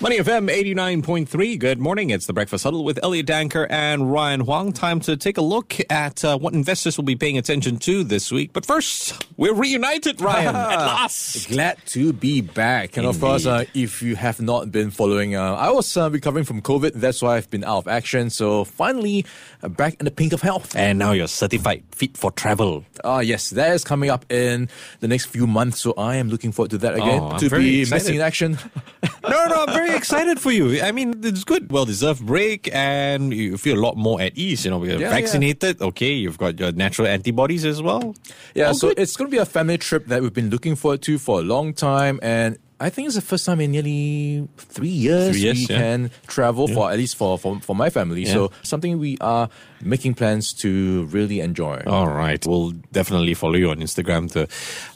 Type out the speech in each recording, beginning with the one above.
Money FM 89.3. Good morning. It's the Breakfast Huddle with Elliot Danker and Ryan Huang. Time to take a look at uh, what investors will be paying attention to this week. But first, we're reunited, Ryan, at last. Glad to be back. And of course, uh, if you have not been following, uh, I was uh, recovering from COVID. That's why I've been out of action. So finally, uh, back in the pink of health. And now you're certified fit for travel. Ah, yes, that is coming up in the next few months. So I am looking forward to that again. Oh, to be excited. missing in action. no, no, I'm very excited for you. I mean, it's good. Well deserved break, and you feel a lot more at ease. You know, you're Yeah, vaccinated. Okay, you've got your natural antibodies as well. Yeah, All so good. it's going to be a family trip that we've been looking forward to for a long time, and I think it's the first time in nearly three years, Three years, we yeah. can travel for at least for, for for my family. Yeah. So something we are making plans to really enjoy. All right. We'll definitely follow you on Instagram to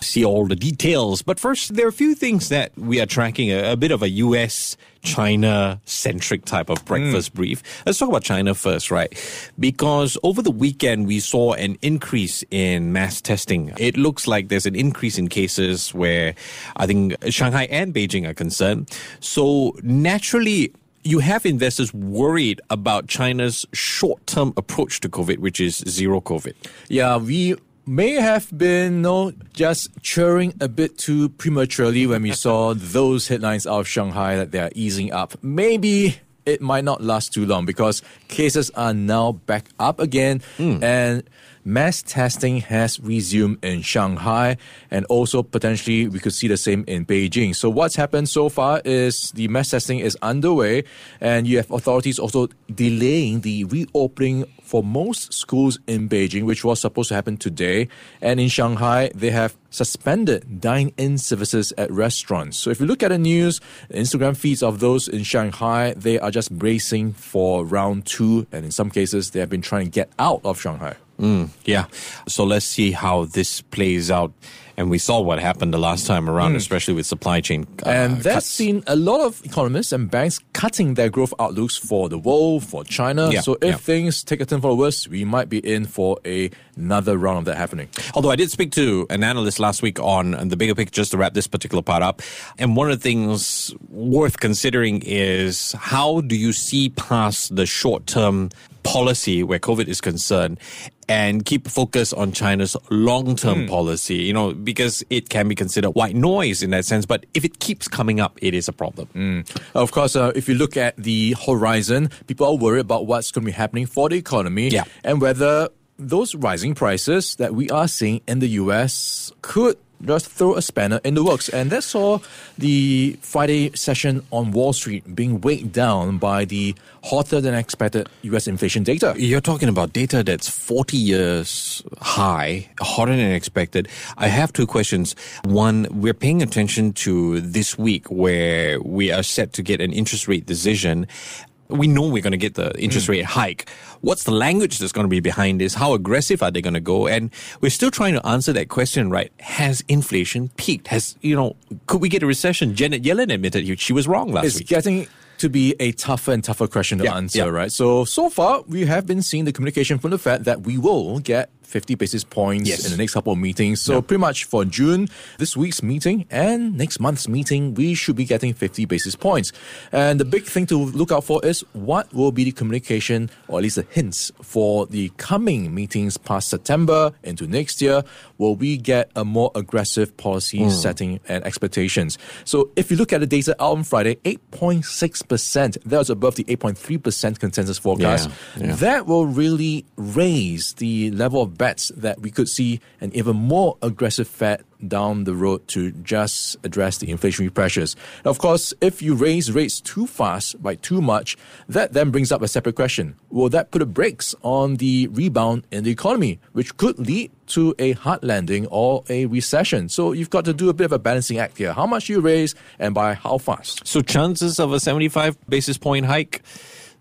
see all the details. But first, there are a few things that we are tracking a, a bit of a US China centric type of breakfast hmm. brief. Let's talk about China first, right? Because over the weekend, we saw an increase in mass testing. It looks like there's an increase in cases where I think Shanghai and Beijing are concerned. So naturally, you have investors worried about China's short term approach to COVID, which is zero COVID. Yeah, we may have been no just cheering a bit too prematurely when we saw those headlines out of Shanghai that they are easing up. Maybe it might not last too long because cases are now back up again hmm. and mass testing has resumed in Shanghai and also potentially we could see the same in Beijing. So what's happened so far is the mass testing is underway and you have authorities also delaying the reopening for most schools in Beijing, which was supposed to happen today. And in Shanghai, they have suspended dine in services at restaurants. So if you look at the news, Instagram feeds of those in Shanghai, they are just bracing for round two. And in some cases, they have been trying to get out of Shanghai. Mm. Yeah. So let's see how this plays out. And we saw what happened the last time around, especially with supply chain. uh, And that's cuts. seen a lot of economists and banks cutting their growth outlooks for the world, for China. Yeah, so if yeah. things take a turn for the worse, we might be in for a, another round of that happening. Although I did speak to an analyst last week on the bigger picture, just to wrap this particular part up. And one of the things worth considering is how do you see past the short term policy where COVID is concerned and keep focus on China's long term policy, you know, because it can be considered white noise in that sense. But if it keeps coming up, it is a problem. Of course, uh, if you look at the horizon, people are worried about what's going to be happening for the economy Yeah. and whether those rising prices that we are seeing in the US could just throw a spanner in the works. And that saw the Friday session on Wall Street being weighed down by the hotter than expected US inflation data. You're talking about data that's 40 years high, hotter than expected. I have two questions. One, we're paying attention to this week where we are set to get an interest rate decision. We know we're going to get the interest hmm. rate hike. What's the language that's going to be behind this? How aggressive are they going to go? And we're still trying to answer that question, right? Has inflation peaked? Has, you know, could we get a recession? Janet Yellen admitted she was wrong last week. It's week. getting to be a tougher and tougher question to Yeah, answer, yeah. right? So, so far, we have been seeing the communication from the Fed that we will get 50 basis points Yes. in the next couple of meetings. So, pretty much for June, this week's meeting and next month's meeting, we should be getting 50 basis points. And the big thing to look out for is what will be the communication, or at least the hints, for the coming meetings past September into next year. Will we get a more aggressive policy hmm. setting and expectations? So, if you look at the data out on Friday, 8.6%, that was above the 8.3% consensus forecast. Yeah, yeah. That will really raise the level of bets that we could see an even more aggressive Fed down the road to just address the inflationary pressures. Now, of course, if you raise rates too fast by too much, that then brings up a separate question. Will that put a brakes on the rebound in the economy, which could lead to a hard landing or a recession? So you've got to do a bit of a balancing act here. How much you raise and by how fast? So chances of a 75 basis point hike,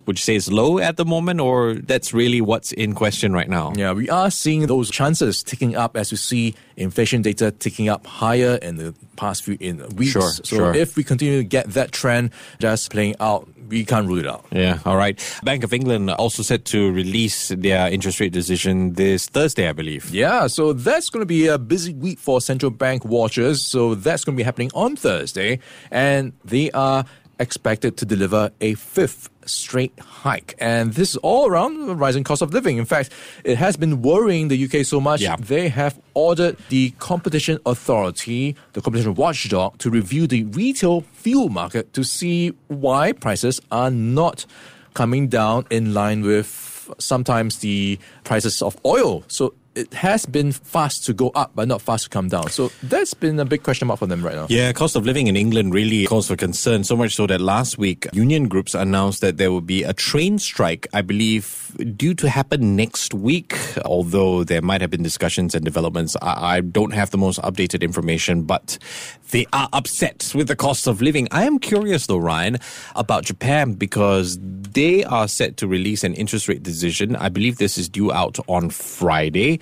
Would you say it's low at the moment, or that's really what's in question right now? Yeah, we are seeing those chances ticking up as we see inflation data ticking up higher in the past few in weeks. Sure, so sure. if we continue to get that trend just playing out, we can't rule it out. Yeah, all right. Bank of England also set to release their interest rate decision this Thursday, I believe. Yeah, so that's going to be a busy week for central bank watchers. So that's going to be happening on Thursday, and they are expected to deliver a fifth straight hike. And this is all around the rising cost of living. In fact, it has been worrying the UK so much, Yeah. they have ordered the Competition Authority, the competition watchdog, to review the retail fuel market to see why prices are not coming down in line with sometimes the prices of oil. So it has been fast to go up, but not fast to come down. So that's been a big question mark for them right now. Yeah, cost of living in England really calls for concern. So much so that last week, union groups announced that there will be a train strike, I believe, due to happen next week. Although there might have been discussions and developments, I, I don't have the most updated information, but they are upset with the cost of living. I am curious though, Ryan, about Japan because they are set to release an interest rate decision. I believe this is due out on Friday.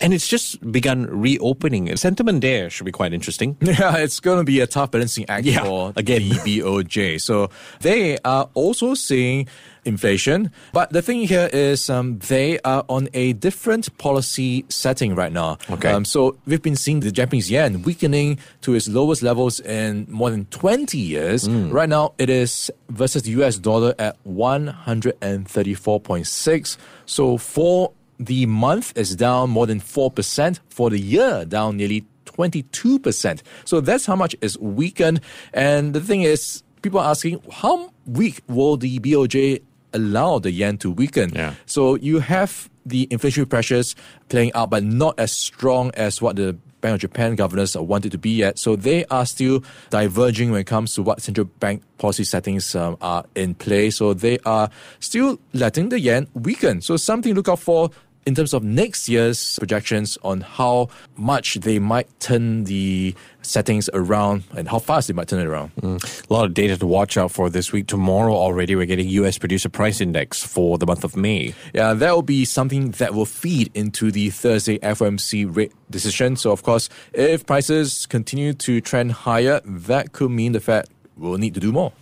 And it's just begun reopening. Sentiment there should be quite interesting. Yeah, it's going to be a tough balancing act Yeah, for again. the BOJ. So they are also seeing inflation, but the thing here is um, they are on a different policy setting right now. Okay. Um, so we've been seeing the Japanese yen weakening to its lowest levels in more than 20 years. Right now, it is versus the US dollar at 134.6. So for the month is down more than 4%. For the year, down nearly 22%. So that's how much is weakened. And the thing is, people are asking, how weak will the BOJ allow the yen to weaken? Yeah. So you have the inflationary pressures playing out, but not as strong as what the Bank of Japan governors wanted to be yet. So they are still diverging when it comes to what central bank policy settings um, are in play. So they are still letting the yen weaken. So something to look out for in terms of next year's projections on how much they might turn the settings around and how fast they might turn it around. Mm. A lot of data to watch out for this week. Tomorrow already, we're getting U.S. Producer Price Index for the month of May. Yeah, that will be something that will feed into the Thursday FOMC rate decision. So, of course, if prices continue to trend higher, that could mean the Fed will need to do more.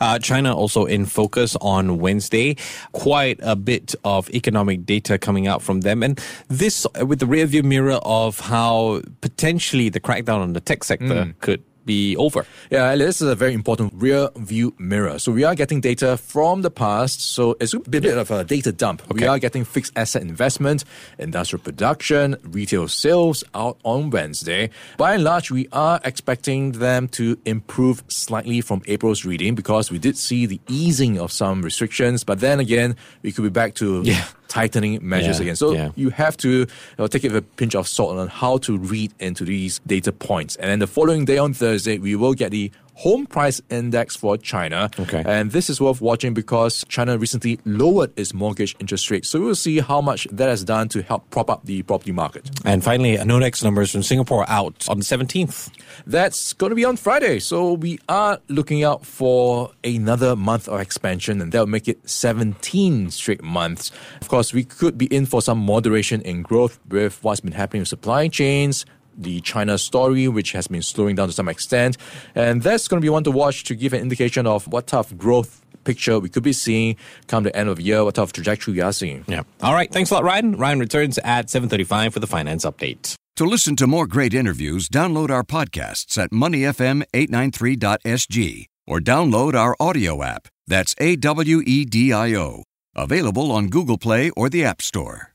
Uh, China also in focus on Wednesday. Quite a bit of economic data coming out from them. And this with the rearview mirror of how potentially the crackdown on the tech sector could be over. Yeah, this is a very important rear view mirror. So we are getting data from the past. So it's a bit of a data dump. We are getting fixed asset investment, industrial production, retail sales out on Wednesday. By and large, we are expecting them to improve slightly from April's reading because we did see the easing of some restrictions. But then again, we could be back to Yeah. Tightening measures Yeah, again. So yeah. you have to you know, take it with a pinch of salt on how to read into these data points. And then the following day on Thursday, we will get the home price index for China. Okay. And this is worth watching because China recently lowered its mortgage interest rate. So we'll see how much that has done to help prop up the property market. And finally, NODX numbers from Singapore out on the 17th. That's going to be on Friday. So we are looking out for another month of expansion, and that will make it 17 straight months. Of course, we could be in for some moderation in growth with what's been happening with supply chains. The China story, which has been slowing down to some extent. And that's going to be one to watch to give an indication of what type of growth picture we could be seeing come the end of the year, what type of trajectory we are seeing. Yeah. All right. Thanks a lot, Ryan. Ryan returns at 7.35 for the finance update. To listen to more great interviews, download our podcasts at moneyfm893.sg or download our audio app. That's A W E D I O. Available on Google Play or the App Store.